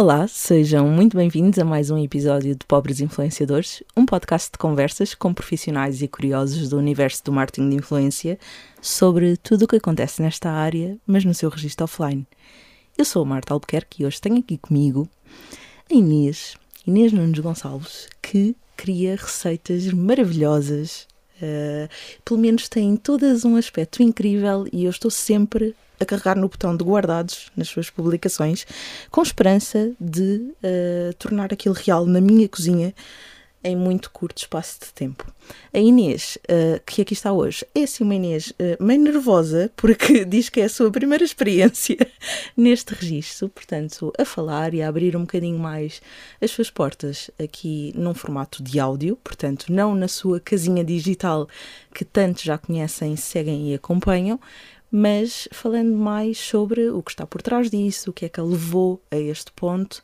Olá, sejam muito bem-vindos a mais um episódio de Pobres Influenciadores, um podcast de conversas com profissionais e curiosos do universo do marketing de influência sobre tudo o que acontece nesta área, mas no seu registro offline. Eu sou a Marta Albuquerque e hoje tenho aqui comigo a Inês, Inês Nunes Gonçalves, que cria receitas maravilhosas. Uh, pelo menos têm todas um aspecto incrível e eu estou sempre a carregar no botão de guardados nas suas publicações, com esperança de uh, tornar aquilo real na minha cozinha em muito curto espaço de tempo. A Inês, uh, que aqui está hoje, é assim uma Inês uh, meio nervosa, porque diz que é a sua primeira experiência neste registro, portanto, a falar e a abrir um bocadinho mais as suas portas aqui num formato de áudio, portanto, não na sua casinha digital que tantos já conhecem, seguem e acompanham, mas falando mais sobre o que está por trás disso, o que é que a levou a este ponto.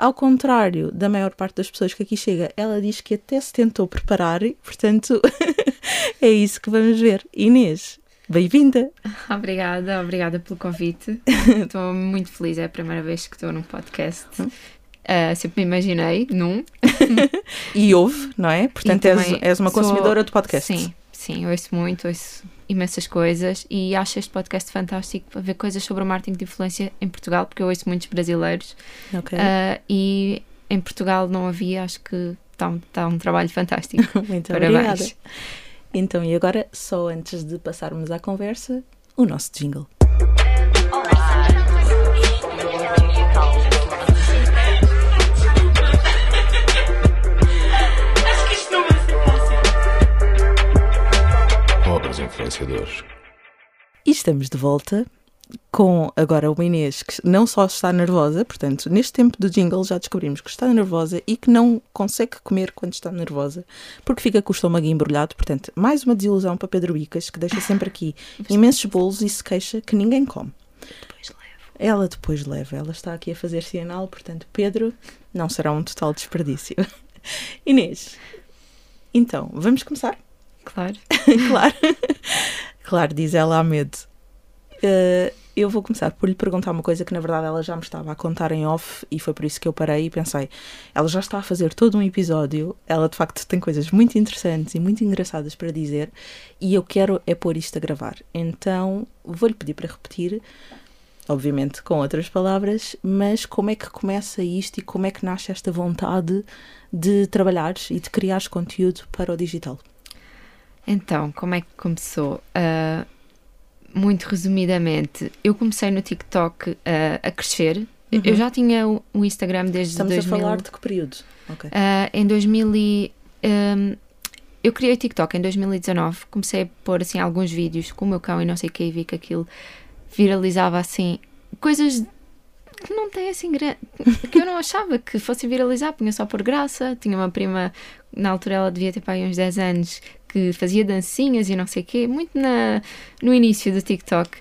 Ao contrário da maior parte das pessoas que aqui chega, ela diz que até se tentou preparar, e, portanto, é isso que vamos ver. Inês, bem-vinda! Obrigada, obrigada pelo convite. Estou muito feliz, é a primeira vez que estou num podcast. Uh, sempre me imaginei num. e houve, não é? Portanto, és, és, uma consumidora de podcast. Sim, sim, ouço muito, ouço imensas coisas e acho este podcast fantástico para ver coisas sobre o marketing de influência em Portugal, porque eu ouço muitos brasileiros okay. uh, e em Portugal não havia, acho que está um, tá um trabalho fantástico. Muito Parabéns. obrigada. Então, e agora, só antes de passarmos à conversa, o nosso jingle. E estamos de volta com agora uma Inês que não só está nervosa, portanto, neste tempo do jingle já descobrimos que está nervosa e que não consegue comer quando está nervosa, porque fica com o estômago embrulhado. Portanto, mais uma desilusão para Pedro Bicas, que deixa sempre aqui imensos bolos e se queixa que ninguém come. Depois levo. Ela depois leva, ela está aqui a fazer sinal, portanto, Pedro não será um total desperdício. Inês, então, vamos começar? Claro. claro. claro, diz ela a medo. Uh, eu vou começar por lhe perguntar uma coisa que na verdade ela já me estava a contar em off e foi por isso que eu parei e pensei, ela já está a fazer todo um episódio, ela de facto tem coisas muito interessantes e muito engraçadas para dizer e eu quero é pôr isto a gravar. Então vou-lhe pedir para repetir, obviamente com outras palavras, mas como é que começa isto e como é que nasce esta vontade de trabalhar e de criar conteúdo para o digital? Então, como é que começou? Uh, muito resumidamente, eu comecei no TikTok uh, a crescer. Uhum. Eu já tinha o, o Instagram desde Estamos 2000. a falar de que período? Okay. Uh, em 2000 e, um, eu criei TikTok em 2019. Comecei a pôr assim alguns vídeos com o meu cão e não sei o que e vi que aquilo viralizava assim coisas que não tem assim grande. que eu não achava que fosse viralizar, punha só por graça. Tinha uma prima, na altura ela devia ter pai uns 10 anos, que fazia dancinhas e não sei o quê, muito na, no início do TikTok.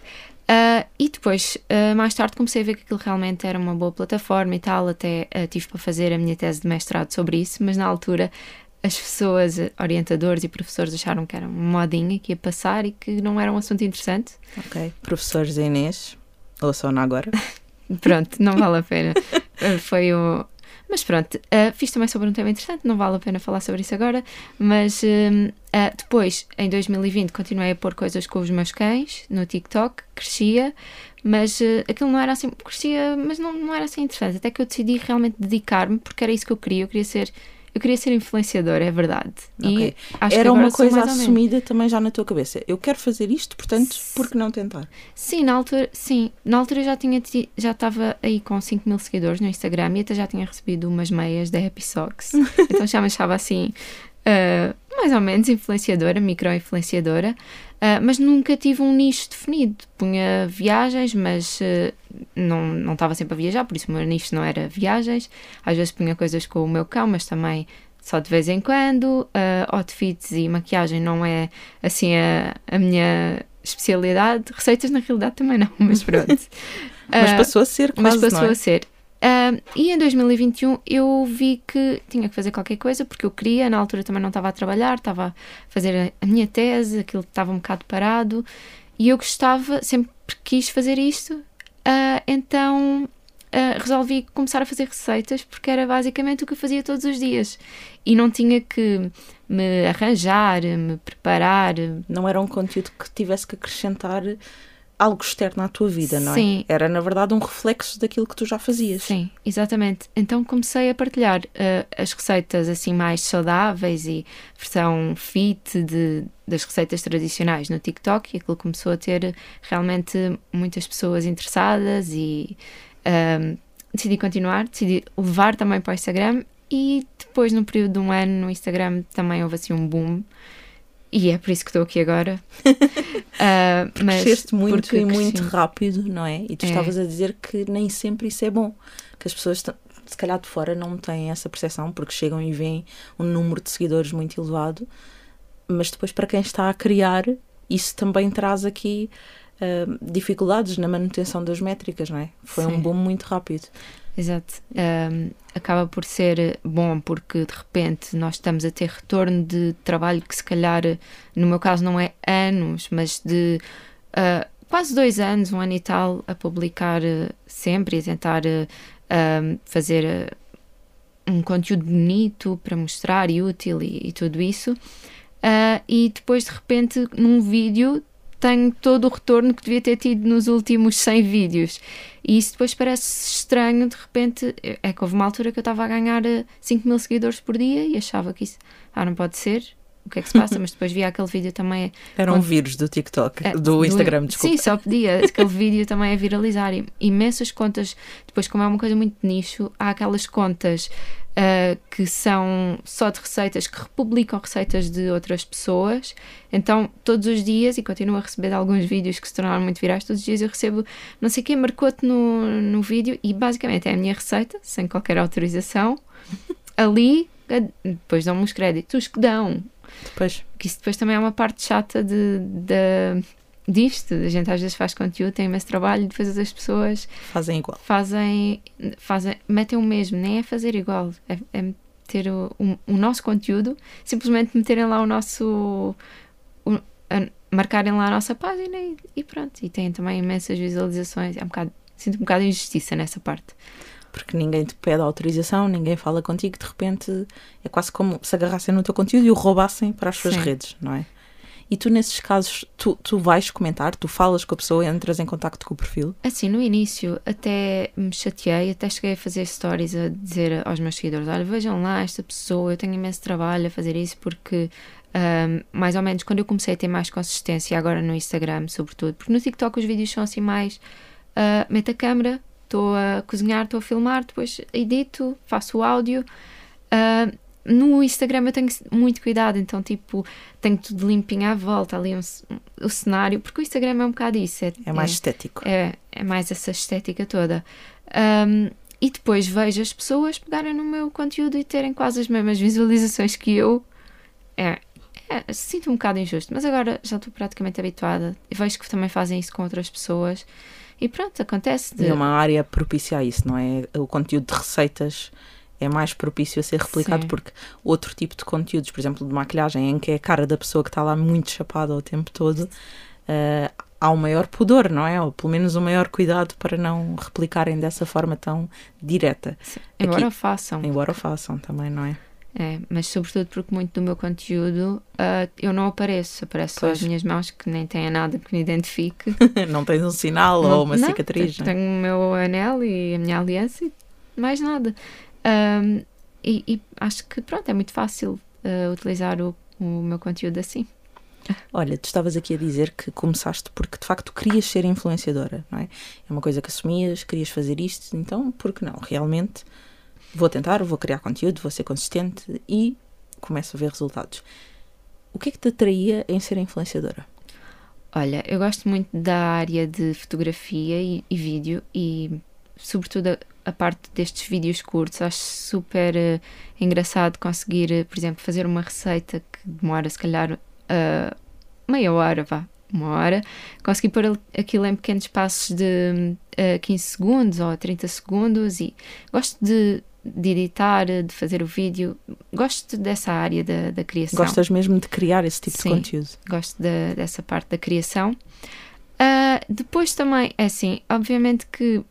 Uh, e depois, uh, mais tarde, comecei a ver que aquilo realmente era uma boa plataforma e tal. Até uh, tive para fazer a minha tese de mestrado sobre isso, mas na altura as pessoas, orientadores e professores acharam que era uma modinha que ia passar e que não era um assunto interessante. Ok. Professores Inês, ouçam agora. Pronto, não vale a pena. Foi o, mas pronto, uh, fiz também sobre um tema interessante, não vale a pena falar sobre isso agora. Mas uh, uh, depois, em 2020, continuei a pôr coisas com os meus cães no TikTok, crescia, mas aquilo não era assim, crescia, mas não, não era assim interessante. Até que eu decidi realmente dedicar-me, porque era isso que eu queria, eu queria ser eu queria ser influenciadora, é verdade. Okay. E Era uma coisa assumida também já na tua cabeça. Eu quero fazer isto, portanto, por que não tentar? Sim, na altura, sim. Na altura já tinha já estava aí com 5 mil seguidores no Instagram e até já tinha recebido umas meias da Happy Socks. então já me achava assim, uh, mais ou menos influenciadora, micro-influenciadora. Uh, mas nunca tive um nicho definido. Punha viagens, mas uh, não, não estava sempre a viajar, por isso o meu nicho não era viagens. Às vezes punha coisas com o meu cão, mas também só de vez em quando. Uh, outfits e maquiagem não é assim a, a minha especialidade. Receitas, na realidade, também não, mas pronto. mas passou a ser quase, Mas passou é? a ser. Uh, e em 2021 eu vi que tinha que fazer qualquer coisa porque eu queria, na altura também não estava a trabalhar, estava a fazer a, minha tese, aquilo estava um bocado parado e eu gostava, sempre quis fazer isto, uh, então uh, resolvi começar a fazer receitas porque era basicamente o que eu fazia todos os dias e não tinha que me arranjar, me preparar. Não era um conteúdo que tivesse que acrescentar algo externo à tua vida, não Sim. é? Era, na verdade, um reflexo daquilo que tu já fazias. Sim, exatamente. Então comecei a partilhar uh, as receitas assim mais saudáveis e versão fit de, das receitas tradicionais no TikTok e aquilo começou a ter realmente muitas pessoas interessadas e um, decidi continuar, decidi levar também para o Instagram e depois, num período de um ano, no Instagram também houve assim um boom. E é por isso que estou aqui agora. uh, mas Cresceste muito e muito rápido, não é? E tu é. estavas a dizer que nem sempre isso é bom. Que as pessoas, se calhar de fora, não têm essa percepção porque chegam e veem um número de seguidores muito elevado. Mas depois, para quem está a criar, isso também traz aqui uh, dificuldades na manutenção das métricas, não é? Foi Sim. um boom muito rápido. Exato. Um, acaba por ser bom porque de repente nós estamos a ter retorno de trabalho que se calhar, no meu caso, não é anos, mas de uh, quase dois anos, um ano e tal, a publicar uh, sempre e a tentar uh, fazer um conteúdo bonito para mostrar e útil e, e tudo isso. e depois, de repente, num vídeo tenho todo o retorno que devia ter tido nos últimos 100 vídeos. E isso depois parece estranho, de repente. É que houve uma altura que eu estava a ganhar 5 eh, mil seguidores por dia e achava que isso ah, não pode ser. O que é que se passa? Mas depois vi aquele vídeo também. Era um vírus do TikTok, é, do Instagram, do, desculpa. Sim, só podia. Aquele vídeo também é viralizar. Imensas contas. Depois, como é uma coisa muito nicho, há aquelas contas uh, que são só de receitas, que republicam receitas de outras pessoas. Então, todos os dias, e continuo a receber alguns vídeos que se tornaram muito virais, todos os dias eu recebo não sei quem marcou-te no, no vídeo e basicamente é a minha receita, sem qualquer autorização. Ali, depois dão-me os créditos que dão. Depois. Que isso depois também é uma parte chata de, de, disto. A gente às vezes faz conteúdo, tem imenso trabalho e depois as pessoas fazem igual. Fazem, fazem metem o mesmo, nem é fazer igual, é, é meter o, o, o, nosso conteúdo, simplesmente meterem lá o nosso. O, a, marcarem lá a nossa página e, e, pronto. E têm também imensas visualizações. É um bocado, sinto um bocado de injustiça nessa parte. Porque ninguém te pede autorização, ninguém fala contigo, de repente é quase como se agarrassem no teu conteúdo e o roubassem para as suas Sim. redes, não é? E tu, nesses casos, tu, tu vais comentar, tu falas com a pessoa, entras em contato com o perfil? Assim, no início até me chateei, até cheguei a fazer stories a dizer aos meus seguidores: olha, vejam lá esta pessoa, eu tenho imenso trabalho a fazer isso porque. Um, mais ou menos quando eu comecei a ter mais consistência agora no Instagram, sobretudo, porque no TikTok os vídeos são assim mais uh, meto a câmera, estou a cozinhar, estou a filmar, depois edito, faço o áudio. Uh, no Instagram eu tenho muito cuidado, então, tipo, tenho tudo limpinho à volta, ali um, o cenário, porque o Instagram é um bocado isso. É, é mais é, estético. É, é mais essa estética toda. Um, e depois vejo as pessoas pegarem no meu conteúdo e terem quase as mesmas visualizações que eu. É, é sinto um bocado injusto, mas agora já estou praticamente habituada e vejo que também fazem isso com outras pessoas. E pronto, acontece. De... É uma área propícia a isso, não é? O conteúdo de receitas é mais propício a ser replicado Sim. porque outro tipo de conteúdos, por exemplo, de maquilhagem, em que é a cara da pessoa que está lá muito chapada o tempo todo, uh, há um maior pudor, não é? Ou pelo menos um maior cuidado para não replicarem dessa forma tão direta. Sim. Embora Aqui, façam. Embora façam também, não é? É, mas sobretudo porque muito do meu conteúdo uh, eu não apareço, apareço só as minhas mãos que nem têm nada que me identifique. não tens um sinal não, ou uma não, cicatriz? Tenho, tenho o meu anel e a minha aliança e mais nada. Um, e, e, acho que pronto, é muito fácil uh, utilizar o, o meu conteúdo assim. Olha, tu estavas aqui a dizer que começaste porque de facto querias ser influenciadora, não é? É uma coisa que assumias, querias fazer isto, então por que não? Realmente vou tentar, vou criar conteúdo, vou ser consistente e começo a ver resultados. O que é que te atraía em ser influenciadora? Olha, eu gosto muito da área de fotografia e, e vídeo e sobretudo a parte destes vídeos curtos. Acho super uh, engraçado conseguir, uh, por exemplo, fazer uma receita que demora se calhar uh, meia hora, vá, uma hora, conseguir pôr aquilo em pequenos passos de uh, 15 segundos ou 30 segundos e gosto de, de editar, de fazer o vídeo, gosto dessa área da, da criação. Gostas mesmo de criar esse tipo Sim, de conteúdo? gosto de, dessa parte da criação. Uh, depois também, é assim, obviamente que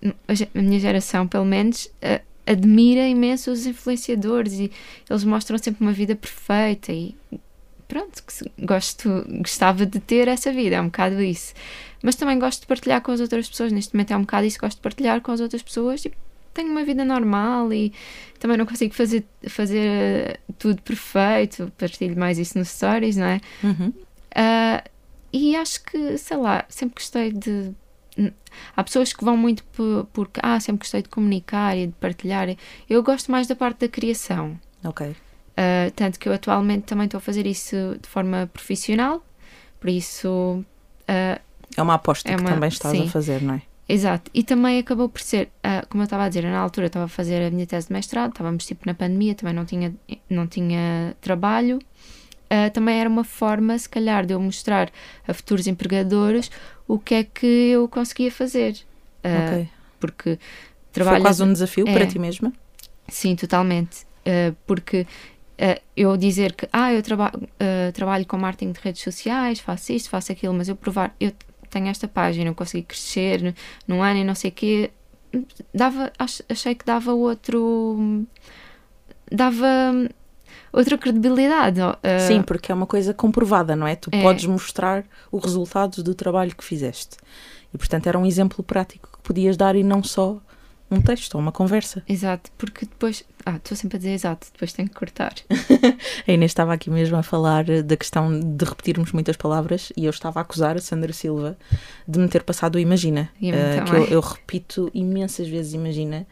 a minha geração, pelo menos, uh, admira imenso os influenciadores e eles mostram sempre uma vida perfeita e pronto, gosto, gostava de ter essa vida, é um bocado isso. Mas também gosto de partilhar com as outras pessoas, neste momento é um bocado isso, gosto de partilhar com as outras pessoas e tenho uma vida normal e também não consigo fazer, fazer tudo perfeito, partilho mais isso nos stories, não é? Uhum. Uh, e acho que, sei lá, sempre gostei de. Há pessoas que vão muito por, porque, ah, sempre gostei de comunicar e de partilhar. Eu gosto mais da parte da criação. Ok. Uh, tanto que eu atualmente também estou a fazer isso de forma profissional, por isso. Uh, é uma aposta é que também estás sim. a fazer, não é? Exato, e também acabou por ser, uh, como eu estava a dizer, na altura eu estava a fazer a minha tese de mestrado, estávamos tipo na pandemia, também não tinha, não tinha trabalho, uh, também era uma forma, se calhar, de eu mostrar a futuros empregadores o que é que eu conseguia fazer. Uh, okay. Porque trabalho. Foi quase um desafio é, para ti mesma? Sim, totalmente. Uh, porque eu dizer que ah, eu traba trabalho com marketing de redes sociais, faço isto, faço aquilo, mas eu provar, eu tenho esta página, eu consegui crescer num ano e não sei o quê, dava, achei que dava outro. dava outra credibilidade. Uh, Sim, porque é uma coisa comprovada, não é? Tu é. podes mostrar o resultado do trabalho que fizeste. E, portanto, era um exemplo prático que podias dar e não só um texto ou uma conversa. Exato, porque depois. Ah, estou sempre a dizer exato, depois tenho que cortar. a Inês estava aqui mesmo a falar da questão de repetirmos muitas palavras e eu estava a acusar a Sandra Silva de me ter passado o Imagina. Uh, que eu, eu repito imensas vezes Imagina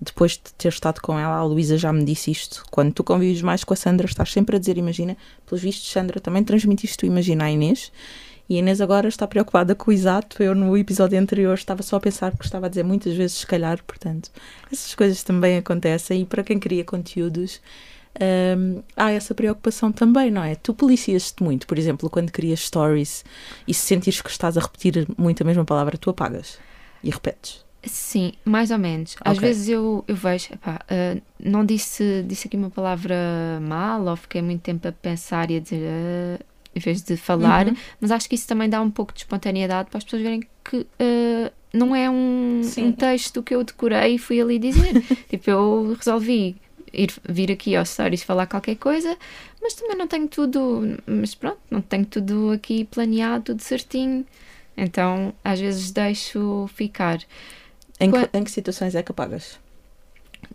depois de ter estado com ela, a Luísa já me disse isto. Quando tu convives mais com a Sandra, estás sempre a dizer imagina. Pelos vistos, Sandra, também transmitiste o imagina à Inês. E a Inês agora está preocupada com o exato. Eu, no episódio anterior, estava só a pensar, porque estava a dizer muitas vezes, se calhar. Portanto, essas coisas também acontecem. E para quem cria conteúdos, hum, há essa preocupação também, não é? Tu policias-te muito, por exemplo, quando crias stories e se sentires que estás a repetir muito a mesma palavra, tu apagas e repetes. Sim, mais ou menos. Às okay. vezes eu, eu vejo, epá, uh, não disse, disse aqui uma palavra mal ou fiquei muito tempo a pensar e a dizer uh, em vez de falar, uhum. mas acho que isso também dá um pouco de espontaneidade para as pessoas verem que uh, não é um, um, texto que eu decorei e fui ali dizer. tipo, eu resolvi ir vir aqui ao Stories falar qualquer coisa, mas também não tenho tudo, mas pronto, não tenho tudo aqui planeado, tudo certinho. Então, às vezes deixo ficar. Em que, em que situações é que apagas?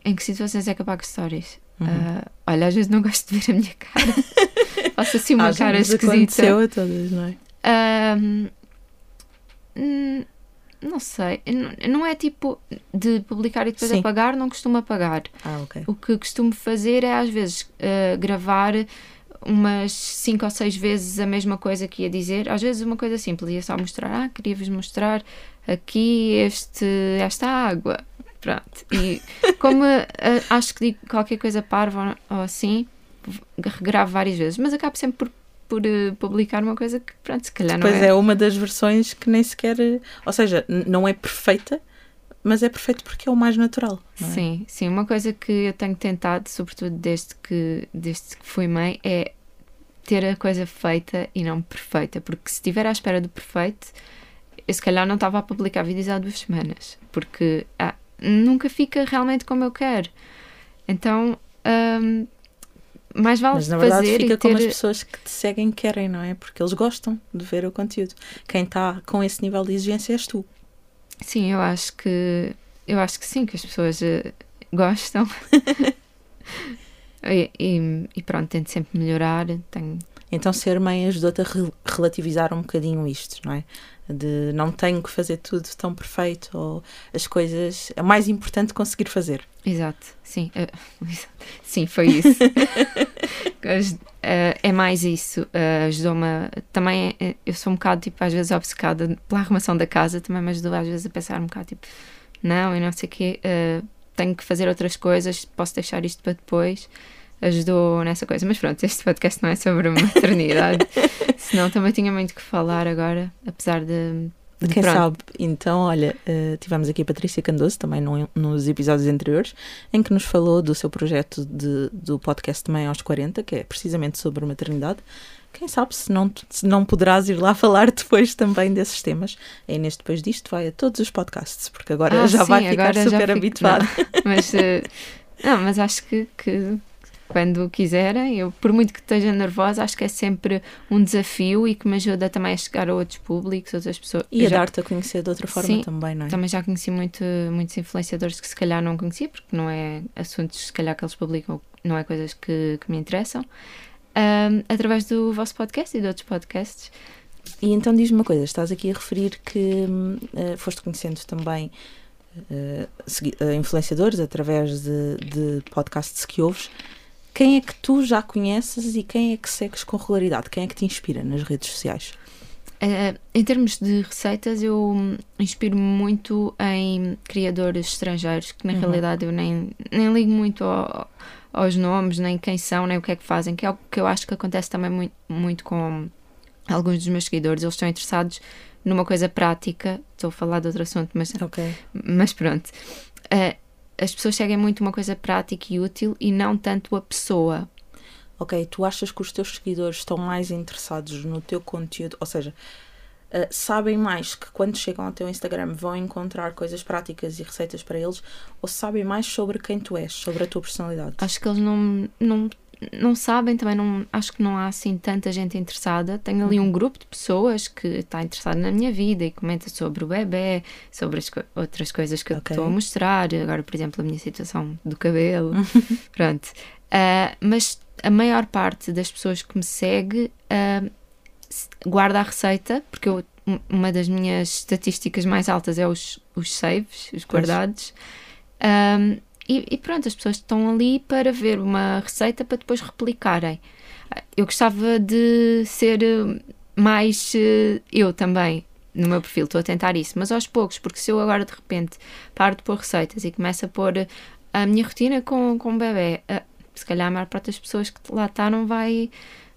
Em que situações é que apago stories? Uhum. Uh, olha, às vezes não gosto de ver a minha cara. Faço assim uma cara esquisita. aconteceu a todas, não é? Um, não sei. Não é tipo de publicar e depois Sim. apagar, não costumo apagar. Ah, ok. O que costumo fazer é às vezes uh, gravar umas cinco ou seis vezes a mesma coisa que ia dizer. Às vezes uma coisa simples, ia só mostrar, ah, queria-vos mostrar aqui este, esta água. Pronto. E como uh, acho que digo qualquer coisa parva ou, assim, regravo várias vezes, mas acabo sempre por por uh, publicar uma coisa que, pronto, se calhar não é. é uma das versões que nem sequer. Ou seja, não é perfeita, mas é perfeito porque é o mais natural. É? Sim, sim. Uma coisa que eu tenho tentado, sobretudo desde que, desde que fui mãe, é ter a coisa feita e não perfeita. Porque se estiver à espera do perfeito, eu se calhar não estava a publicar vídeos há duas semanas. Porque ah, nunca fica realmente como eu quero. Então. Um, mais vale Mas na verdade fazer fica ter... como as pessoas que te seguem querem, não é? Porque eles gostam de ver o conteúdo. Quem está com esse nível de exigência és tu. Sim, eu acho que eu acho que sim, que as pessoas uh, gostam. e, e, e, pronto, tento sempre melhorar. Tenho... Então ser mãe ajudou-te a re relativizar um bocadinho isto, não é? De não tenho que fazer tudo tão perfeito ou as coisas. É mais importante conseguir fazer. Exato, sim. Uh, sim, foi isso. uh, é mais isso. Uh, ajudou-me. Também eu sou um bocado, tipo, às vezes obcecada pela arrumação da casa, também me ajudou às vezes a pensar um bocado, tipo, não, e não sei o quê, tenho que fazer outras coisas, posso deixar isto para depois. Ajudou nessa coisa. Mas pronto, este podcast não é sobre maternidade. Senão também tinha muito que falar agora, apesar de quem Pronto. sabe? Então, olha, uh, tivemos aqui a Patrícia Candoso, também no, nos episódios anteriores, em que nos falou do seu projeto de, do podcast Mãe aos 40, que é precisamente sobre maternidade. quem sabe se não, se não poderás ir lá falar depois também desses temas. A Inês depois disto vai a todos os podcasts, porque agora Ah, já sim, vai ficar super fico- habituada. Não, mas, eh, não, mas acho que, que quando quiserem, eu, por muito que esteja nervosa, acho que é sempre um desafio e que me ajuda também a chegar a outros públicos, outras pessoas. E Eu a já- dar-te a conhecer de outra forma Sim, também, não é? Também já conheci muito, muitos influenciadores que se calhar não conhecia, porque não é assuntos se calhar que eles publicam, não é coisas que, que me interessam. Ahm, através do vosso podcast e de outros podcasts. E então diz-me uma coisa, estás aqui a referir que eh, foste conhecendo também eh, influenciadores através de, de podcasts que ouves. Quem é que tu já conheces e quem é que segues com regularidade? Quem é que te inspira nas redes sociais? Eh, em termos de receitas, eu inspiro-me muito em criadores estrangeiros, que na Uhum. realidade eu nem, nem ligo muito ao- aos nomes, nem quem são, nem o que é que fazem, que é algo que eu acho que acontece também muito, muito com alguns dos meus seguidores. Eles estão interessados numa coisa prática. Estou a falar de outro assunto, mas Ok. mas pronto. Eh, as pessoas seguem muito uma coisa prática e útil e não tanto a pessoa. Ok, tu achas que os teus seguidores estão mais interessados no teu conteúdo? Ou seja, eh, sabem mais que quando chegam ao teu Instagram vão encontrar coisas práticas e receitas para eles? Ou sabem mais sobre quem tu és, sobre a tua personalidade? Acho que eles não, não, não sabem, também não, acho que não há assim tanta gente interessada. Tenho ali um grupo de pessoas que está interessado na minha vida e comenta sobre o bebê, sobre as co- outras coisas que eu Ok. estou a mostrar. Agora, por exemplo, a minha situação do cabelo. Pronto. Ah, mas a maior parte das pessoas que me segue ah, se- guarda a receita, porque eu- um- uma das minhas estatísticas mais altas é os, os saves, os guardados. Um, e, e pronto, as pessoas estão ali para ver uma receita para depois replicarem. Eu gostava de ser eh, mais eh, eu também no meu perfil, estou a tentar isso, mas aos poucos, porque se eu agora de repente paro de pôr receitas e começo a pôr eh, a minha rotina com, com o bebê, se calhar a maior parte das pessoas que lá está não vai,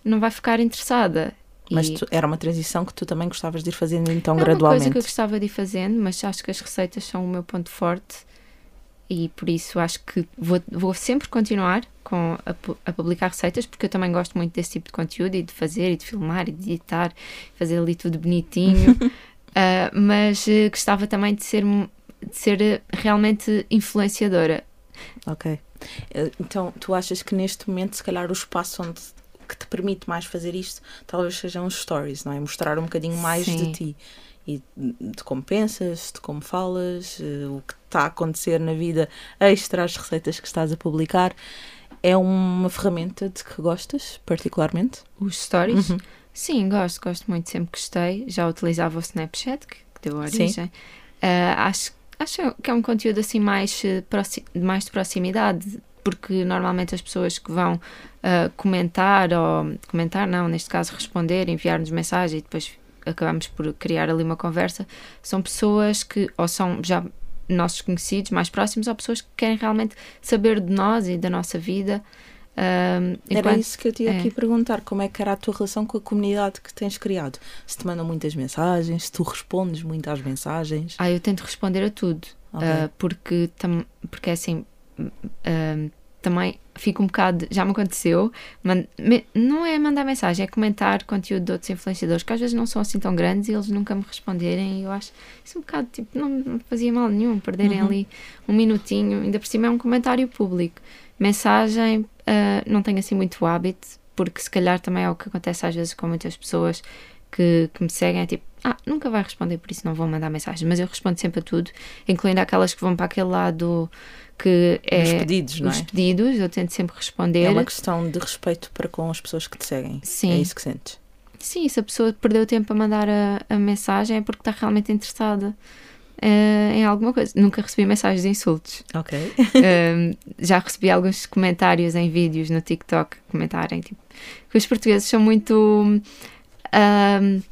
não vai ficar interessada. Mas E- tu- era uma transição que tu também gostavas de ir fazendo então é uma gradualmente. coisa que eu gostava de ir fazendo, mas acho que as receitas são o meu ponto forte e por isso acho que vou, vou sempre continuar com a, a publicar receitas porque eu também gosto muito desse tipo de conteúdo e de fazer e de filmar e de editar, fazer ali tudo bonitinho. Ah, mas eh, gostava também de ser, de ser eh, realmente influenciadora. Ok. Eh, Então, tu achas que neste momento, se calhar, o espaço onde que te permite mais fazer isto, talvez sejam os stories, não é? Mostrar um bocadinho mais Sim. de ti e de como pensas, de como falas, eh, o que está a acontecer na vida extra às receitas que estás a publicar. É uma ferramenta de que gostas, particularmente? Os stories? Uhum. Sim, gosto, gosto muito, sempre gostei. Já utilizava o Snapchat, que, que deu Sim. origem. Ah, acho, acho que é um conteúdo assim mais, eh, mais de proximidade, porque normalmente as pessoas que vão ah, comentar, ou comentar não, neste caso responder, enviar-nos mensagem e depois acabamos por criar ali uma conversa, são pessoas que ou são já nossos conhecidos mais próximos ou pessoas que querem realmente saber de nós e da nossa vida. Era enquanto- isso que eu tinha é. aqui a perguntar. Como é que era a tua relação com a comunidade que tens criado? Se te mandam muitas mensagens, se tu respondes muito às mensagens. Ah, eu tento responder a tudo. Ok. Ah, porque, tam, porque assim ah, também fico um bocado. Já me aconteceu. man- me- não é mandar mensagem, é comentar conteúdo de outros influenciadores que às vezes não são assim tão grandes e eles nunca me responderem. E eu acho isso um bocado tipo. Não, fazia mal nenhum perderem Uhum. ali um minutinho. Ainda por cima é um comentário público. Mensagem, ah, não tenho assim muito hábito, porque se calhar também é o que acontece às vezes com muitas pessoas que, que me seguem, é tipo, ah, nunca vai responder, por isso não vou mandar mensagem, mas eu respondo sempre a tudo, incluindo aquelas que vão para aquele lado que é Os pedidos, não os é? pedidos, eu tento sempre responder. É uma questão de respeito para com as pessoas que te seguem. Sim. É isso que sentes. Sim, se a pessoa perdeu tempo a mandar a, a mensagem é porque está realmente interessada eh, em alguma coisa. Nunca recebi mensagens de insultos. Ok. Um, já recebi alguns comentários em vídeos no TikTok comentarem tipo, que os portugueses são muito. Um,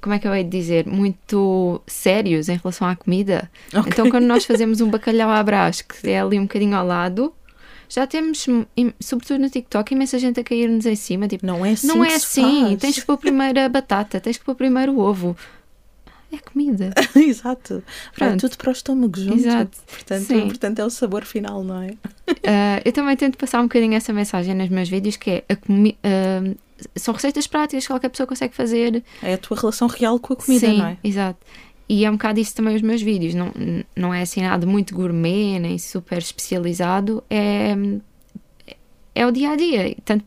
como é que eu hei de dizer? Muito sérios em relação à comida. Ok. Então, quando nós fazemos um bacalhau à brás, que é ali um bocadinho ao lado, já temos, sobretudo no TikTok, imensa gente a cair-nos em cima. Tipo, Não é assim. não é assim, faz. tens que pôr primeiro a batata, tens que pôr primeiro o ovo. É comida. Exato. Pronto. tudo para o estômago junto. Exato. Portanto, Sim. o importante é o sabor final, não é? Uh, eu também tento passar um bocadinho essa mensagem nos meus vídeos que é a uh, são receitas práticas que qualquer pessoa consegue fazer. É a tua relação real com a comida, Sim, não é? exato. E é um bocado isso também os meus vídeos. Não, não é assim nada muito gourmet, nem super especializado. É, é o dia a dia. Tanto,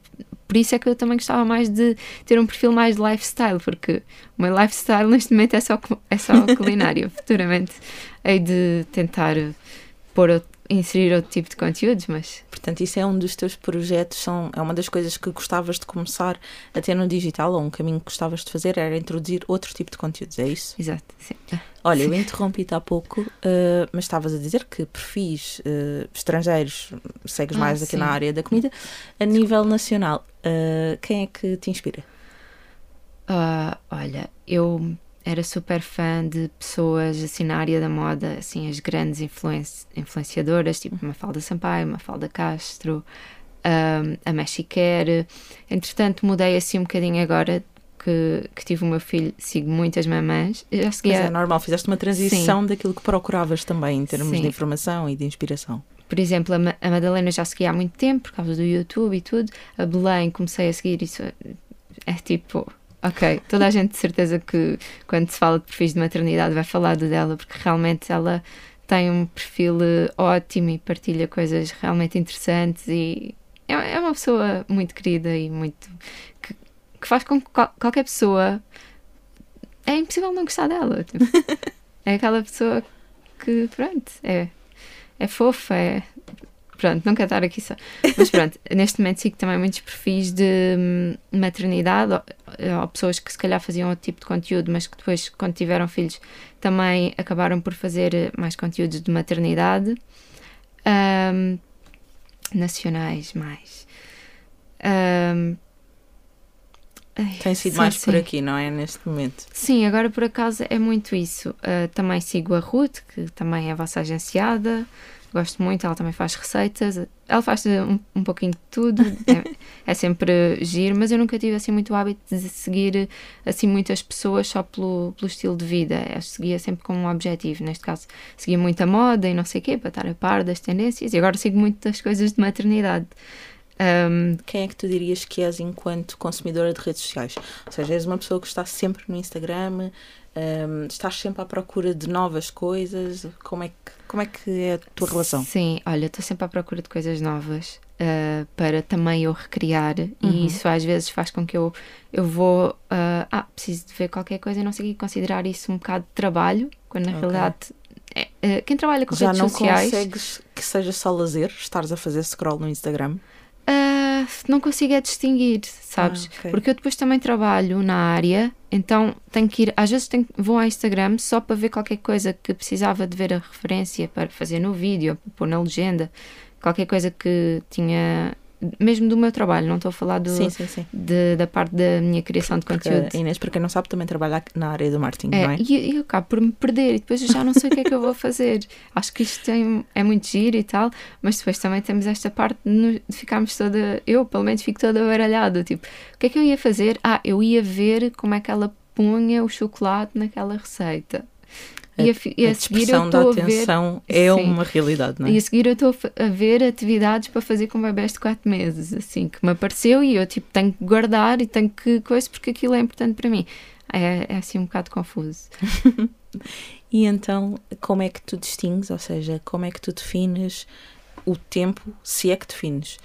por isso é que eu também gostava mais de ter um perfil mais de lifestyle, porque o meu lifestyle neste momento é só, é só culinária. Futuramente hei de tentar pôr, inserir outro tipo de conteúdos, mas. Portanto, isso é um dos teus projetos, são, é uma das coisas que gostavas de começar a ter no digital, ou um caminho que gostavas de fazer era introduzir outro tipo de conteúdos, é isso? Exato, sim. Olha, eu interrompi-te há pouco, uh, mas estavas a dizer que perfis uh, estrangeiros segues Ah, mais aqui sim. na área da comida. A nível nacional, uh, quem é que te inspira? Ah, olha, eu era super fã de pessoas assim na área da moda, assim, as grandes influenci- influenciadoras, tipo Mafalda Sampaio, Mafalda Castro, ahm, a Mexiquer. Entretanto, mudei assim um bocadinho agora que, que tive o meu filho, sigo muitas mamãs. Já seguia, é normal, fizeste uma transição daquilo que procuravas também em termos Sim. de informação e de inspiração. por exemplo, a, Ma- a Madalena já seguia há muito tempo por causa do YouTube e tudo. A Belém comecei a seguir isso. É tipo, ok, toda a gente de certeza que quando se fala de perfis de maternidade vai falar do dela, porque realmente ela tem um perfil eh, ótimo e partilha coisas realmente interessantes e é, é uma pessoa muito querida e muito. que, que faz com que qual- qualquer pessoa. É impossível não gostar dela. tipo. é aquela pessoa que, pronto, é, é fofa, é. Pronto, não quero estar aqui só. Mas pronto, neste momento sigo também muitos perfis de hum, maternidade, ou, ou pessoas que se calhar faziam outro tipo de conteúdo, mas que depois, quando tiveram filhos, também acabaram por fazer mais conteúdos de maternidade. Ahm, nacionais, mais. Ai, Tem sido sim, mais sim. por aqui, não é? Neste momento. Sim, agora por acaso é muito isso. Uh, também sigo a Ruth, que também é a vossa agenciada. Gosto muito, ela também faz receitas. Ela faz um, um pouquinho de tudo. É, é sempre giro, mas eu nunca tive assim muito hábito de seguir assim muitas pessoas só pelo, pelo estilo de vida. Eu seguia sempre com um objetivo. Neste caso, seguia muito a moda e não sei o quê, para estar a par das tendências. E agora sigo muito das coisas de maternidade. Um, Quem é que tu dirias que és enquanto consumidora de redes sociais? Ou seja, és uma pessoa que está sempre no Instagram, hum, estás sempre à procura de novas coisas. Como é que, como é, que é a tua relação? Sim, olha, estou sempre à procura de coisas novas uh, para também eu recriar Uhum. e isso às vezes faz com que eu, eu vou, uh, ah, preciso de ver qualquer coisa e não sei considerar isso um bocado de trabalho, quando na Ok. realidade é, uh, quem trabalha com Já redes não sociais consegues que seja só lazer, estares a fazer scroll no Instagram? Uh, não consigo é distinguir, sabes? Ah, ok. Porque eu depois também trabalho na área, então tenho que ir, às vezes tenho, vou ao Instagram só para ver qualquer coisa que precisava de ver a referência para fazer no vídeo, pôr na legenda, qualquer coisa que tinha, mesmo do meu trabalho, não estou a falar do, Sim, sim, sim. de- da parte da minha criação de Porque conteúdo. a Inês, para quem não sabe, também trabalha na área do marketing, não É, é? e, e eu acabo por me perder e depois eu já não sei o que é que eu vou fazer. Acho que isto tem, é muito giro e tal, mas depois também temos esta parte de ficarmos toda. Eu, pelo menos, fico toda baralhada. Tipo, o que é que eu ia fazer? Ah, eu ia ver como é que ela punha o chocolate naquela receita. E a, e a a dispersão da estou a ver. atenção é Sim. uma realidade, não é? E a seguir eu estou a ver atividades para fazer com bebés de 4 meses, assim, que me apareceu e eu tipo tenho que guardar e tenho que coisa porque aquilo é importante para mim. É, é assim um bocado confuso. E então, como é que tu distingues, ou seja, como é que tu defines o tempo, se é que defines?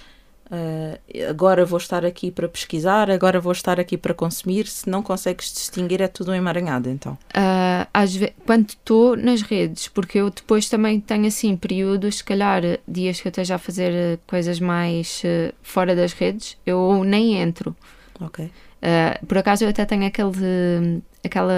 Ah, agora vou estar aqui para pesquisar, agora vou estar aqui para consumir. Se não consegues distinguir, é tudo um emaranhado, então. Ah, às ve- quando estou nas redes, porque eu depois também tenho assim períodos, se calhar dias que eu esteja a fazer eh, coisas mais eh, fora das redes, eu nem entro. Ok. Uh, por acaso eu até tenho aquele, aquela,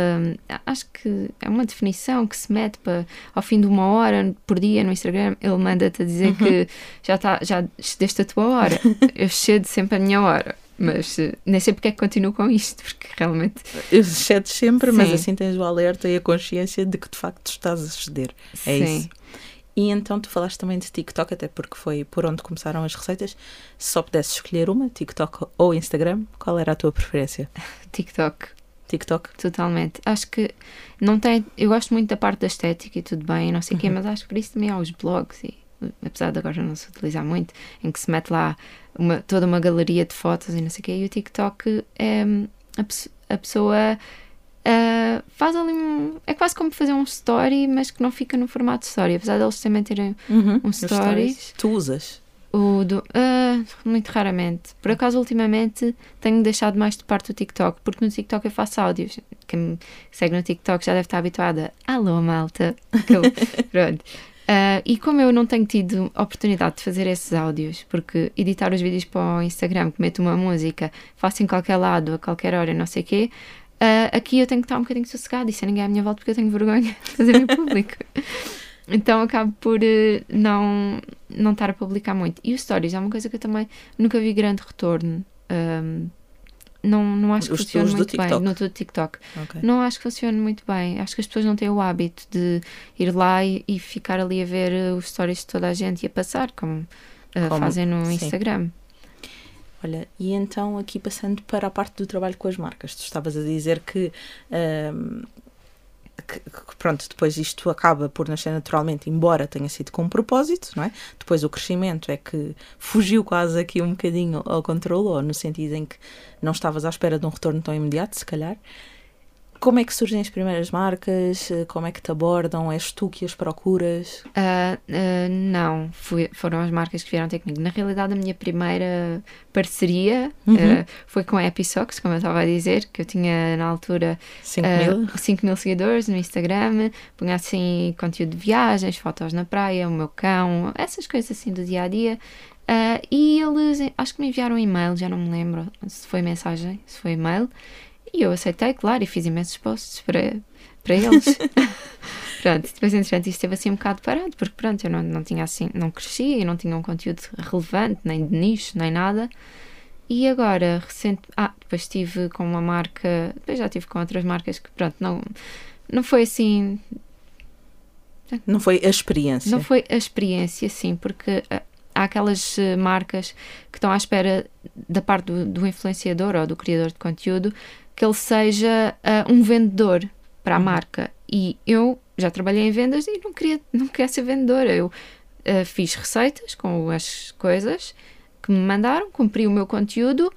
acho que é uma definição que se mete para ao fim de uma hora por dia no Instagram, ele manda-te a dizer que já está, já excedeste a tua hora. eu cedo sempre a minha hora, mas uh, nem sei porque é que continuo com isto, porque realmente Eu excedes sempre, mas Sim. assim tens o alerta e a consciência de que de facto estás a ceder. É sim. isso. E então tu falaste também de TikTok, até porque foi por onde começaram as receitas. Se só pudesses escolher uma, TikTok ou Instagram, qual era a tua preferência? TikTok. TikTok? Totalmente. Acho que não tem. Eu gosto muito da parte da estética e tudo bem, não sei o quê, Uhum. mas acho que por isso também há os blogs e apesar de agora não se utilizar muito, em que se mete lá uma, toda uma galeria de fotos e não sei o quê, e o TikTok é a, a pessoa uh, faz ali um. É quase como fazer um story, mas que não fica no formato de story, apesar deles também terem Uhum, um stories. Tu usas? O do, ah, muito raramente. Por acaso, ultimamente, tenho deixado mais de parte o TikTok, porque no TikTok eu faço áudios. Quem me segue no TikTok já deve estar habituada. Alô, malta. Pronto. Ah, e como eu não tenho tido oportunidade de fazer esses áudios, porque editar os vídeos para o Instagram, que meto uma música, faço em qualquer lado, a qualquer hora, não sei o quê, ah, aqui eu tenho que estar um bocadinho sossegada e sem ninguém à minha volta, porque eu tenho vergonha de fazer em público. Então acabo por eh, não, não estar a publicar muito. E os stories é uma coisa que eu também nunca vi grande retorno. Ahm, não, não acho que Os funcione muito bem no do TikTok. Ok. Não acho que funcione muito bem. Acho que as pessoas não têm o hábito de ir lá e, e ficar ali a ver eh, os stories de toda a gente e a passar, como, Como- fazem no sim. Instagram. Olha, e então aqui passando para a parte do trabalho com as marcas, tu estavas a dizer que, que- que, pronto, depois isto acaba por nascer naturalmente, embora tenha sido com um propósito, não é? Depois o crescimento é que fugiu quase aqui um bocadinho ao controle, ou no sentido em que não estavas à espera de um retorno tão imediato, se calhar. Como é que surgem as primeiras marcas? Como é que te abordam? És tu que as procuras? Ah, ah, não, fui- foram as marcas que vieram ter comigo. Na realidade, a minha primeira parceria Uhum. ah, foi com a Episocks, como eu estava a dizer, que eu tinha na altura 5 ah, mil? 5 mil seguidores no Instagram, punha assim conteúdo de viagens, fotos na praia, o meu cão, essas coisas assim do dia a dia. E eles, acho que me enviaram um e-mail, já não me lembro se foi mensagem, se foi e-mail, e eu aceitei, claro, e fiz imensos posts para, para eles. pronto, depois entretanto isto esteve assim um bocado parado, porque pronto, eu não, não tinha assim, não crescia, eu não tinha um conteúdo relevante, nem de nicho, nem nada. E agora, recente, ah, depois estive com uma marca, depois já estive com outras marcas que pronto, não, não foi assim, Não foi a experiência? não foi a experiência, sim, porque ah, há aquelas eh, marcas que estão à espera da parte do, do influenciador ou do criador de conteúdo que ele seja ah, um vendedor para a marca. E eu já trabalhei em vendas e não queria, não queria ser vendedora. Eu ah, fiz receitas com as coisas que me mandaram, cumpri o meu conteúdo.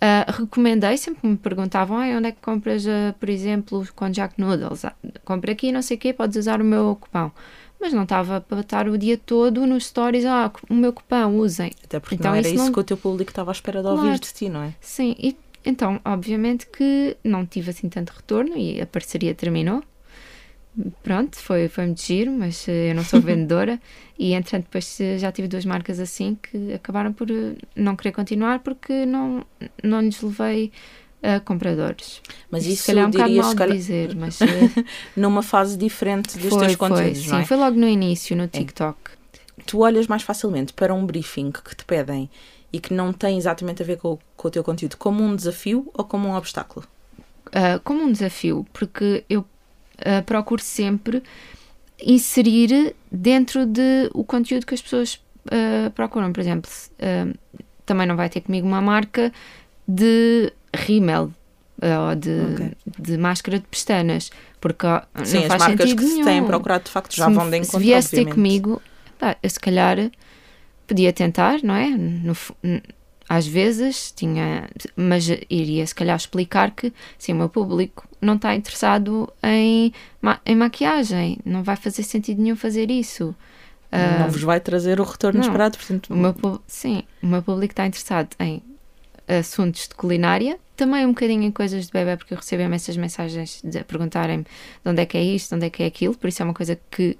ah, recomendei sempre me perguntavam "Ai, onde é que compras, ah, por exemplo, com Jack Noodles. Ah, compra aqui, não sei o quê, podes usar o meu cupão mas não estava para estar o dia todo nos stories, ah, o meu cupão, usem. Até porque Então não era isso isso não- que o teu público estava à espera de Claro. ouvir de ti, não é? Sim, e então, obviamente que não tive assim tanto retorno e a parceria terminou. Pronto, foi, foi muito giro, mas eh, eu não sou vendedora e entretanto depois eh, já tive duas marcas assim que acabaram por eh, não querer continuar porque não, não lhes levei a compradores. Mas isso se calhar é um bocado mal calhar, dizer, mas numa fase diferente dos foi, teus foi, conteúdos, sim, não é? foi logo no início, no TikTok. Tu olhas mais facilmente para um briefing que te pedem e que não tem exatamente a ver com, o- com o teu conteúdo como um desafio ou como um obstáculo? uh, como um desafio, porque eu uh, procuro sempre inserir dentro de o conteúdo que as pessoas uh, procuram. Por exemplo, se, também não vai ter comigo uma marca de rímel ou de, Ok. de máscara de pestanas, porque Sim, não as faz marcas sentido que se têm procurado de facto já se, vão de se encontro, viesse ter comigo, se calhar podia tentar, não é? No às vezes tinha, mas iria se calhar explicar que sim, o meu público não está interessado em, ma- em maquiagem, não vai fazer sentido nenhum fazer isso. Não vos vai trazer o retorno não. esperado, portanto, o meu, sim, o meu público está interessado em assuntos de culinária, também um bocadinho em coisas de bebê, porque eu recebo imensas mensagens de a perguntarem-me de onde é que é isto, de onde é que é aquilo, por isso é uma coisa que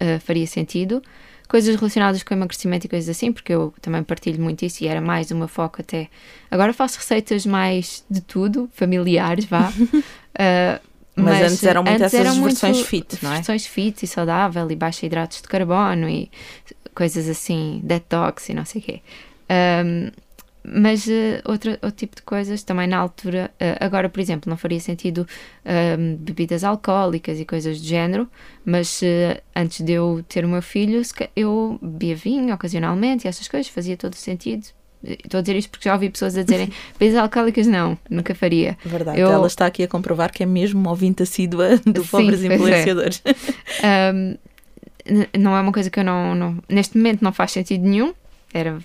ah, faria sentido. Coisas relacionadas com emagrecimento e coisas assim, porque eu também partilho muito isso e era mais meu foco até. Agora faço receitas mais de tudo, familiares, vá. Ah, Mas antes eram muito essas eram versões muito fit, não é? Versões fit e saudável e baixa hidratos de carbono e coisas assim, detox e não sei o quê. Ahm, mas eh, outra, outro tipo de coisas também na altura, eh, agora por exemplo, não faria sentido ahm, bebidas alcoólicas e coisas do género, mas eh, antes de eu ter o meu filho, eu bebia vinho ocasionalmente e essas coisas, fazia todo o sentido. Estou a dizer isto porque já ouvi pessoas a dizerem bebidas alcoólicas não, nunca faria. verdade, eu- ela está aqui a comprovar que é mesmo uma ouvinte assídua do Sim, Pobres é. Influenciadores. Um, não é uma coisa que eu não, não. Neste momento não faz sentido nenhum. Era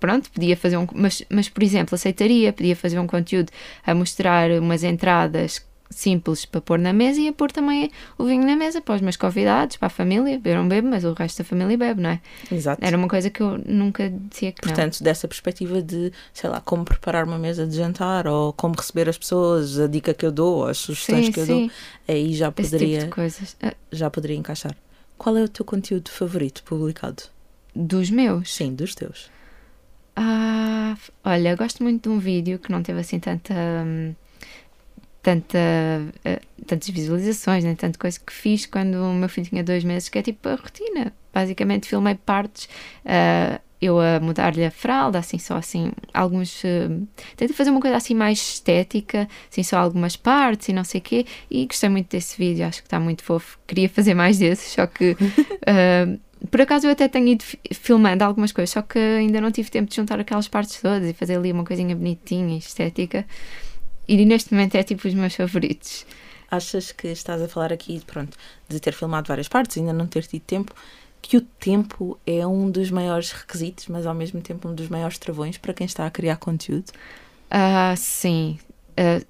pronto, podia fazer um. Mas, mas, por exemplo, aceitaria, podia fazer um conteúdo a mostrar umas entradas simples para pôr na mesa e a pôr também o vinho na mesa para os meus convidados, para a família. Eu não bebo, mas o resto da família bebe, não é? Exato. Era uma coisa que eu nunca dizia que Portanto, não. dessa perspectiva de, sei lá, como preparar uma mesa de jantar ou como receber as pessoas, a dica que eu dou, as sugestões sim, que eu sim. dou, aí já Esse poderia, tipo já poderia encaixar. Qual é o teu conteúdo favorito publicado? Dos meus. Sim, dos teus. Ah, olha, gosto muito de um vídeo que não teve assim tanta. hum, tanta eh, tantas visualizações, nem tanta coisa que fiz quando o meu filho tinha dois meses, que é tipo a rotina. Basicamente filmei partes, ah, eu a mudar-lhe a fralda, assim, só assim, alguns. Uh, tentei fazer uma coisa assim mais estética, assim, só algumas partes e não sei o quê, e gostei muito desse vídeo, acho que está muito fofo. Queria fazer mais desses, só que. ah, por acaso eu até tenho ido fi- filmando algumas coisas, só que ainda não tive tempo de juntar aquelas partes todas e fazer ali uma coisinha bonitinha, estética. E neste momento é tipo os meus favoritos. Achas que estás a falar aqui, pronto, de ter filmado várias partes, ainda não ter tido tempo, que o tempo é um dos maiores requisitos, mas ao mesmo tempo um dos maiores travões para quem está a criar conteúdo? Ah, sim. Ah,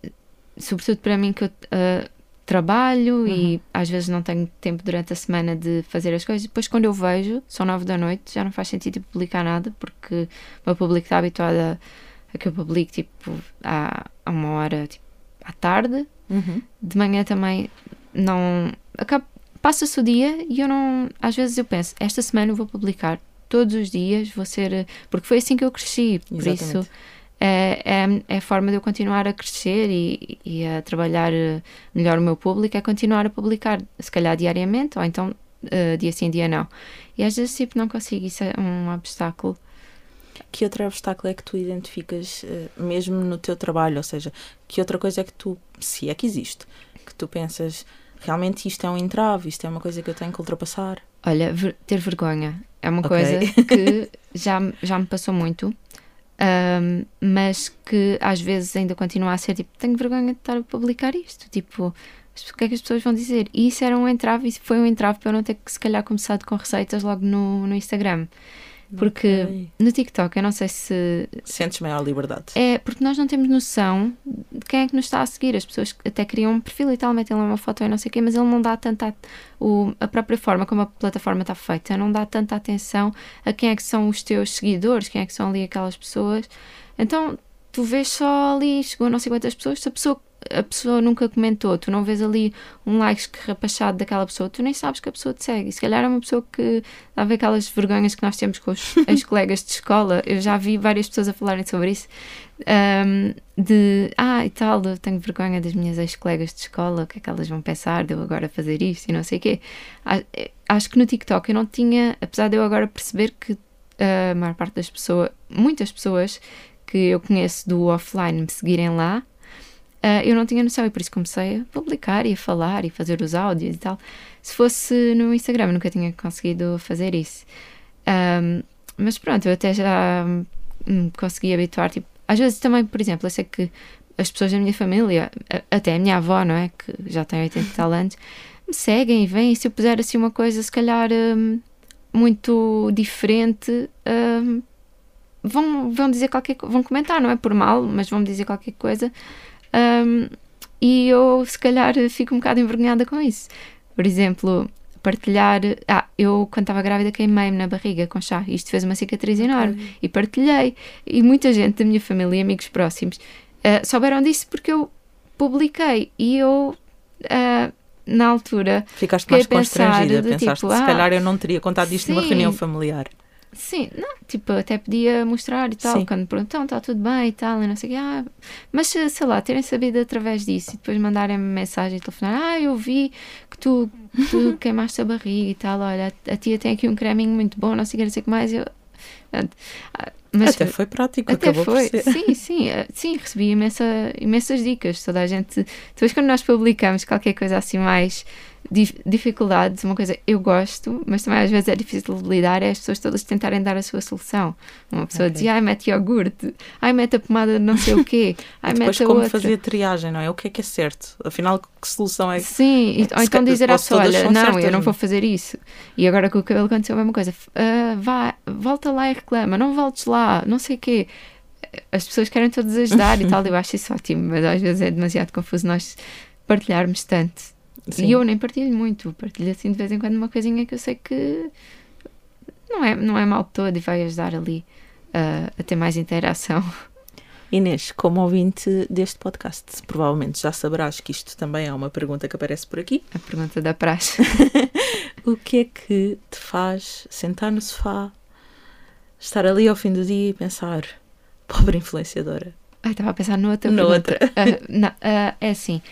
sobretudo para mim que eu ah, trabalho e às vezes não tenho tempo durante a semana de fazer as coisas. Depois, quando eu vejo, são nove da noite, já não faz sentido publicar nada, porque o meu público está habituado a, a que eu publique tipo à, a uma hora tipo, à tarde. Uhum. De manhã também não. Passa-se o dia e eu não. Às vezes eu penso, esta semana eu vou publicar todos os dias, vou ser. Porque foi assim que eu cresci, por Exatamente. isso é, é, é a forma de eu continuar a crescer e, e a trabalhar eh, melhor o meu público, é continuar a publicar, se calhar diariamente, ou então eh, dia sim, dia não. E às vezes tipo, não consigo, isso é um obstáculo. Que outro obstáculo é que tu identificas eh, mesmo no teu trabalho? Ou seja, que outra coisa é que tu, se é que existe, que tu pensas realmente isto é um entrave, isto é uma coisa que eu tenho que ultrapassar? Olha, ver- ter vergonha é uma Ok. coisa que já, já me passou muito, ahm, mas que às vezes ainda continua a ser tipo, tenho vergonha de estar a publicar isto. Tipo, o que é que as pessoas vão dizer? E isso era um entrave, isso foi um entrave para eu não ter que se calhar começado com receitas logo no, no Instagram. Porque Ok. no TikTok, eu não sei se Sentes maior liberdade. é porque nós não temos noção de quem é que nos está a seguir. As pessoas até criam um perfil e tal, metem lá uma foto e não sei o quê, mas ele não dá tanta. O, a própria forma como a plataforma está feita não dá tanta atenção a quem é que são os teus seguidores, quem é que são ali aquelas pessoas. Então tu vês só ali, chegou a não sei quantas pessoas, se a pessoa, a pessoa nunca comentou, tu não vês ali um like rapachado daquela pessoa, tu nem sabes que a pessoa te segue. Se calhar é uma pessoa que dá a ver aquelas vergonhas que nós temos com os ex-colegas de escola. Eu já vi várias pessoas a falarem sobre isso. ahm, de, ah, e tal, eu tenho vergonha das minhas ex-colegas de escola, o que é que elas vão pensar de eu agora fazer isto e não sei o quê. Eh, Acho que no TikTok eu não tinha, apesar de eu agora perceber que a maior parte das pessoas, muitas pessoas que eu conheço do offline me seguirem lá, ah, eu não tinha noção e por isso comecei a publicar e a falar e fazer os áudios e tal. Se fosse no Instagram, nunca tinha conseguido fazer isso. Ahm, mas pronto, eu até já me consegui habituar. Tipo, às vezes também, por exemplo, eu sei que as pessoas da minha família, até a minha avó, não é? Que já tem 80 e tal anos, me seguem e vêm. E se eu puser assim uma coisa, se calhar hum, muito diferente, hum, vão, vão dizer qualquer vão comentar, não é por mal, mas vão dizer qualquer coisa. Hum, e eu, se calhar, fico um bocado envergonhada com isso. Por exemplo, partilhar. Ah, eu quando estava grávida queimei-me na barriga com chá. Isto fez uma cicatriz enorme. E partilhei. E muita gente da minha família e amigos próximos ah, souberam disso porque eu publiquei. E eu, ah, na altura, Ficaste mais pensar constrangida, pensaste, tipo, se ah, calhar eu não teria contado isto numa sim. reunião familiar. Sim, não, tipo, até podia mostrar e tal, Sim. quando me perguntam, está tudo bem e tal, e não sei o quê, ah, mas sei lá, terem sabido através disso e depois mandarem-me mensagem e telefonar, ah, eu vi que tu, tu queimaste a barriga e tal, olha, a tia tem aqui um creminho muito bom, não sei o que, não sei o que mais, eu... Pronto. Ah, Mas Até foi prático, até acabou foi, por ser. sim, sim, eh, sim, recebi imensa, imensas dicas. Toda a gente, depois quando nós publicamos qualquer coisa assim mais dificuldades, uma coisa eu gosto, mas também às vezes é difícil de lidar, é as pessoas todas tentarem dar a sua solução. Uma pessoa Ok. dizia, ai, mete iogurte, ai, mete a pomada de não sei o quê, ai, Depois mete a como outra. fazer a triagem, não é? O que é que é certo? Afinal, que solução é que... Sim, e- ou então dizer à pessoa, todas olha, não, certas, eu não não é? vou fazer isso. E agora com o cabelo aconteceu a mesma coisa. Ah, vá, volta lá e reclama, não voltes lá, não sei o quê. As pessoas querem todos ajudar e tal, eu acho isso ótimo, mas às vezes é demasiado confuso nós partilharmos tanto. Sim. E eu nem partilho muito, partilho assim de vez em quando uma coisinha que eu sei que não é, não é mal todo e vai ajudar ali ah, a ter mais interação. Inês, como ouvinte deste podcast, provavelmente já saberás que isto também é uma pergunta que aparece por aqui. A pergunta da praxe. O que é que te faz sentar no sofá, estar ali ao fim do dia e pensar, pobre influenciadora? Ai, estava a pensar noutra. Ah, não, ah, é assim,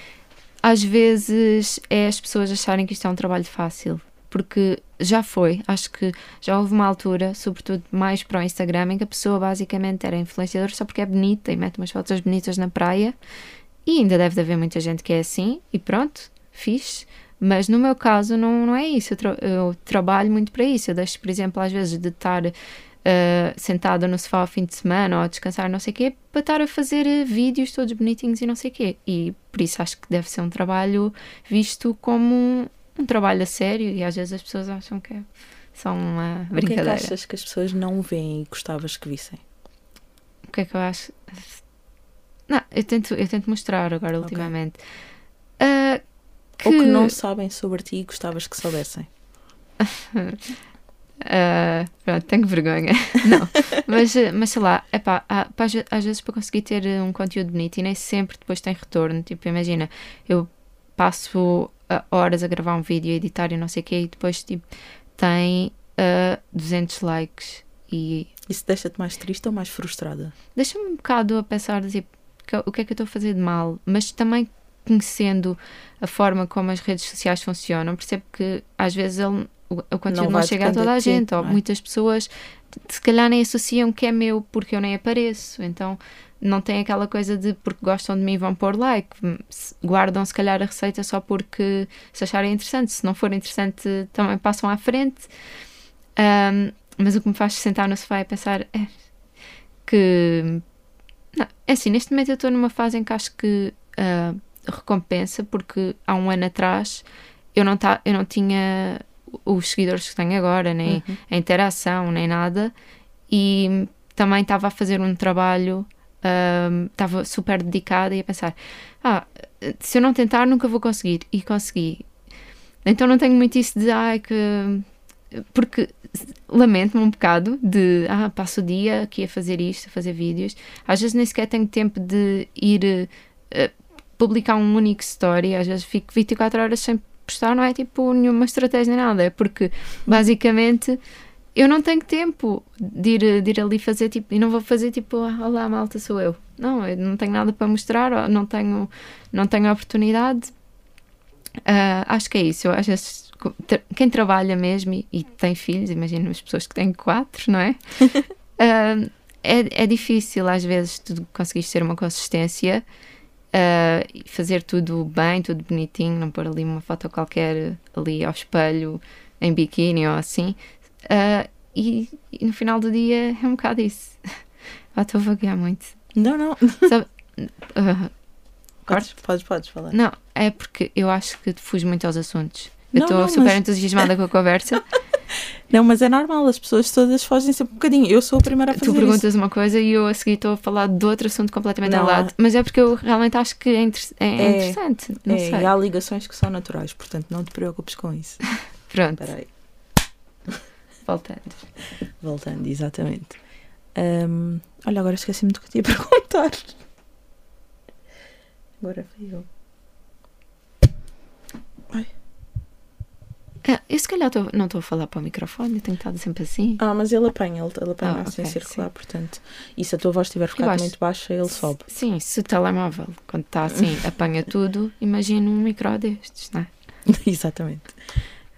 às vezes é as pessoas acharem que isto é um trabalho fácil, porque já foi, acho que já houve uma altura, sobretudo mais para o Instagram, em que a pessoa basicamente era influenciadora só porque é bonita e mete umas fotos bonitas na praia, e ainda deve de haver muita gente que é assim, e pronto, fixe. Mas no meu caso não, não é isso, eu, tra- eu trabalho muito para isso. Eu deixo, por exemplo, às vezes de estar uh, sentada no sofá ao fim de semana ou a descansar, não sei o quê, para estar a fazer uh, vídeos todos bonitinhos e não sei o quê. E por isso acho que deve ser um trabalho visto como um, um trabalho a sério e às vezes as pessoas acham que é só uma O que é que brincadeira. achas que as pessoas não veem e gostavas que vissem? O que é que eu acho? Não, eu tento, eu tento mostrar agora ultimamente. Ah, Ou que não sabem sobre ti e gostavas que soubessem? Ah, pronto, tenho vergonha. Não, mas, eh, mas sei lá, epá, há- pá, às ve- às vezes para conseguir ter um conteúdo bonito e nem sempre depois tem retorno. Tipo, imagina, eu passo ah, horas a gravar um vídeo, a editar e não sei o quê, e depois tipo, tem ah, 200 likes e Isso deixa-te mais triste ou mais frustrada? deixa-me um bocado a pensar tipo, o que é que eu estou a fazer de mal, mas também conhecendo a forma como as redes sociais funcionam, percebo que às vezes ele, o, conteúdo não, vai chega a toda a de ti, gente, ou não é? muitas pessoas se calhar nem associam que é meu porque eu nem apareço, então não tem aquela coisa de porque gostam de mim vão pôr like, se- guardam se calhar a receita só porque se acharem interessante, se não for interessante também passam à frente. Ahm, mas o que me faz sentar no sofá é pensar é, que não, é assim, neste momento eu estou numa fase em que acho que ah, recompensa, porque há um ano atrás eu não, tá, eu não tinha os seguidores que tenho agora, nem Uhum. a interação, nem nada, e também estava a fazer um trabalho, ah, estava super dedicada e a pensar: ah, se eu não tentar, nunca vou conseguir, e consegui. Então não tenho muito isso de que. Porque lamento-me um bocado de ah, passo o dia aqui a fazer isto, a fazer vídeos. Às vezes nem sequer tenho tempo de ir eh, publicar um único story. Às vezes fico 24 horas sem postar, não é tipo nenhuma estratégia nem nada. É porque basicamente eu não tenho tempo de ir, de ir ali fazer tipo. E não vou fazer tipo, ah, olá malta, sou eu. Não, eu não tenho nada para mostrar, não tenho, não tenho oportunidade. Ah, acho que é isso. Eu, co- tra- quem trabalha mesmo e, e tem filhos, imagina as pessoas que têm quatro, não é? Ah, é, é difícil às vezes tu conseguires ter uma consistência e fazer tudo bem, tudo bonitinho, não pôr ali uma foto qualquer ali ao espelho em biquíni ou assim. Ah, e, e no final do dia é um bocado isso. Ah, Estou a vaguear muito. Não, não. Sabe? Ah, Podes, podes, podes falar. não, é porque eu acho que fujo muito aos assuntos. Eu estou super mas- entusiasmada com a conversa. Não, mas é normal, as pessoas todas fogem sempre um bocadinho. Eu sou a primeira a fazer tu isso. perguntas uma coisa e eu a seguir estou a falar de outro assunto completamente ao Não, lado. Mas é porque eu realmente acho que é, inter- é- é interessante. Não É, sei. e há ligações que são naturais, portanto não te preocupes com isso. Pronto, Espera aí. voltando. Voltando, exatamente. Ahm, olha, agora esqueci-me do que te ia perguntar. Agora fui eu. Ah, eu se calhar tô- não estou a falar para o microfone, eu tenho estado sempre assim. Ah, mas ele apanha, ele, ele apanha Ah, assim ok, circular, portanto. E se a tua voz estiver ficado acho- muito baixa, ele sobe. Sim, se o telemóvel, quando está assim, apanha tudo, imagina um micro destes, não é? Exatamente.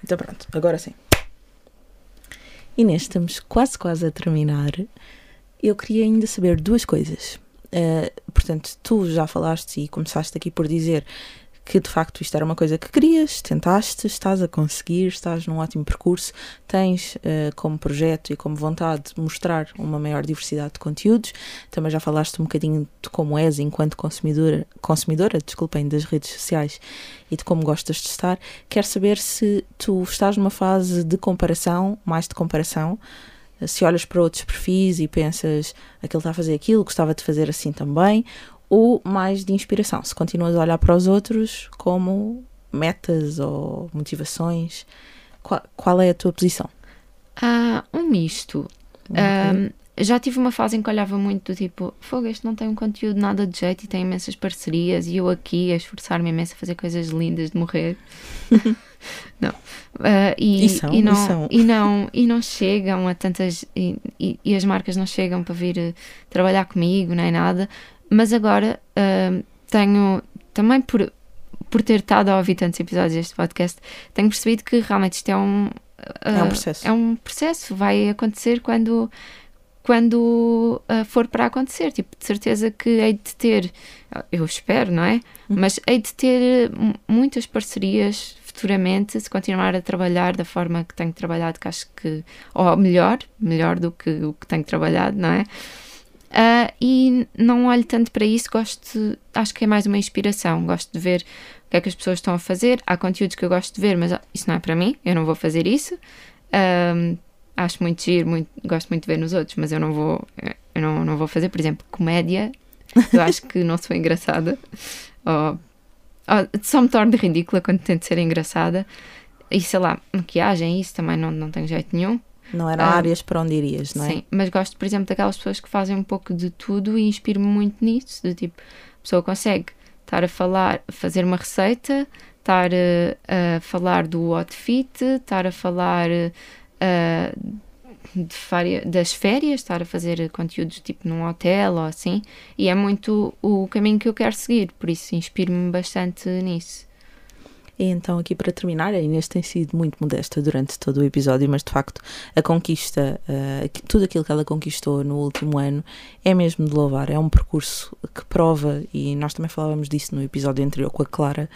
Então pronto, agora sim. Inês, estamos quase quase a terminar. Eu queria ainda saber duas coisas. Uh, portanto, tu já falaste e começaste aqui por dizer que de facto isto era uma coisa que querias, tentaste, estás a conseguir, estás num ótimo percurso, tens uh, como projeto e como vontade de mostrar uma maior diversidade de conteúdos. Também já falaste um bocadinho de como és enquanto consumidora, consumidora desculpem, das redes sociais e de como gostas de estar. Quero saber se tu estás numa fase de comparação, mais de comparação, se olhas para outros perfis e pensas aquele está a fazer aquilo, gostava de fazer assim também, ou mais de inspiração, se continuas a olhar para os outros como metas ou motivações, qual, qual é a tua posição? Ah, um misto. Okay. Um, já tive uma fase em que olhava muito do tipo, fogo, este não tem um conteúdo nada de jeito e tem imensas parcerias e eu aqui a esforçar-me imenso a fazer coisas lindas de morrer. não. Uh, e, e, são, e, não, e, e, não, e não chegam a tantas. E, e, as marcas não chegam para vir uh, trabalhar comigo, nem nada. Mas agora uh, tenho também por, por ter estado a ouvir tantos episódios deste podcast, tenho percebido que realmente isto é um, uh, é um processo. É um processo, vai acontecer quando, quando uh, for para acontecer. Tipo, de certeza que hei de ter, eu espero, não é? Uhum. Mas hei de ter muitas parcerias futuramente se continuar a trabalhar da forma que tenho trabalhado, que acho que, ou melhor, melhor do que o que tenho trabalhado, não é? Uh, e não olho tanto para isso, gosto, acho que é mais uma inspiração. Gosto de ver o que é que as pessoas estão a fazer. Há conteúdos que eu gosto de ver, mas isso não é para mim, eu não vou fazer isso. Acho muito giro, muito, gosto muito de ver nos outros, mas eu não vou, eu não, não vou fazer, por exemplo, comédia. Eu acho que não sou engraçada. Só me torno ridícula quando tento ser engraçada. E sei lá, maquiagem, isso também não, não tenho jeito nenhum. Não eram ah, áreas para onde irias, não é? Sim, mas gosto, por exemplo, daquelas pessoas que fazem um pouco de tudo e inspiro-me muito nisso. De tipo, a pessoa consegue estar a falar, fazer uma receita, estar a, a falar do outfit, estar a falar uh, de das férias, estar a fazer conteúdos tipo num hotel ou assim. E é muito o caminho que eu quero seguir, por isso inspiro-me bastante nisso. E então, aqui para terminar, a Inês tem sido muito modesta durante todo o episódio, mas de facto, a conquista, uh, tudo aquilo que ela conquistou no último ano é mesmo de louvar. É um percurso que prova, e nós também falávamos disso no episódio anterior com a Clara,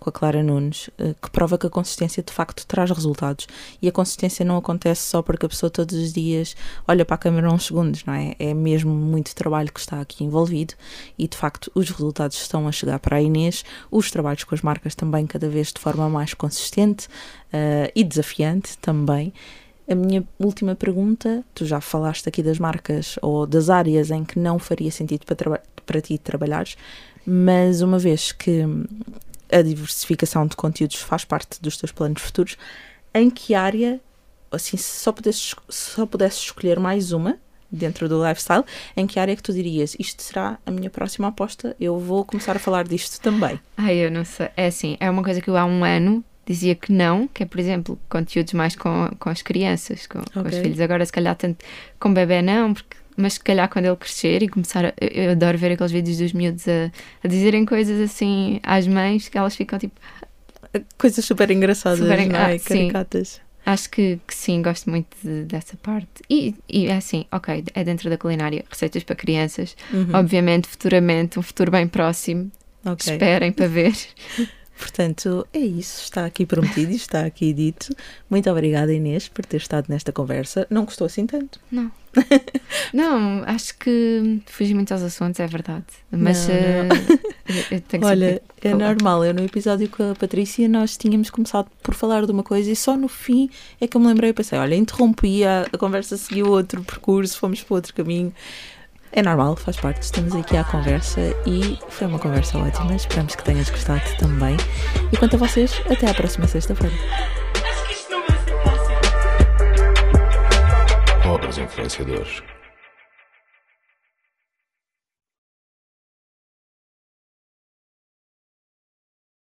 com a Clara Nunes, eh, que prova que a consistência de facto traz resultados. E a consistência não acontece só porque a pessoa todos os dias olha para a câmera uns segundos, não é? É mesmo muito trabalho que está aqui envolvido e de facto os resultados estão a chegar para a Inês, os trabalhos com as marcas também cada vez de forma mais consistente uh, e desafiante também. A minha última pergunta, tu já falaste aqui das marcas ou das áreas em que não faria sentido para, para ti trabalhares, mas uma vez que a diversificação de conteúdos faz parte dos teus planos futuros, em que área, assim, se só pudesses, só pudesses escolher mais uma dentro do lifestyle, em que área é que tu dirias isto será a minha próxima aposta, eu vou começar a falar disto também? Ai, eu não sei. É assim, é uma coisa que eu há um ano dizia que não, que é, por exemplo, conteúdos mais com, com as crianças, com, okay. com os filhos. Agora, se calhar, tanto com bebê não, porque mas se calhar quando ele crescer e começar a, eu adoro ver aqueles vídeos dos miúdos a, a dizerem coisas assim às mães que elas ficam tipo coisas super engraçadas, super, não é? Ah, Caricatas. Acho que, que, sim, gosto muito de, dessa parte. E, e é assim, ok, é dentro da culinária, receitas para crianças. Uhum. Obviamente, futuramente, um futuro bem próximo. Okay. Esperem para ver. Portanto, é isso. Está aqui prometido e está aqui dito. Muito obrigada, Inês, por ter estado nesta conversa. Não gostou assim tanto? Não. não, acho que fugi muito aos assuntos, é verdade. Mas não, não. Uh, Olha, é normal. Eu no episódio com a Patrícia nós tínhamos começado por falar de uma coisa e só no fim é que eu me lembrei e pensei, olha, interrompi, a, a conversa seguiu outro percurso, fomos para outro caminho. É normal, faz parte. Estamos aqui à conversa e foi uma conversa ótima. Esperamos que tenhas gostado também. E quanto a vocês, até à próxima sexta-feira. Pobres influenciadores.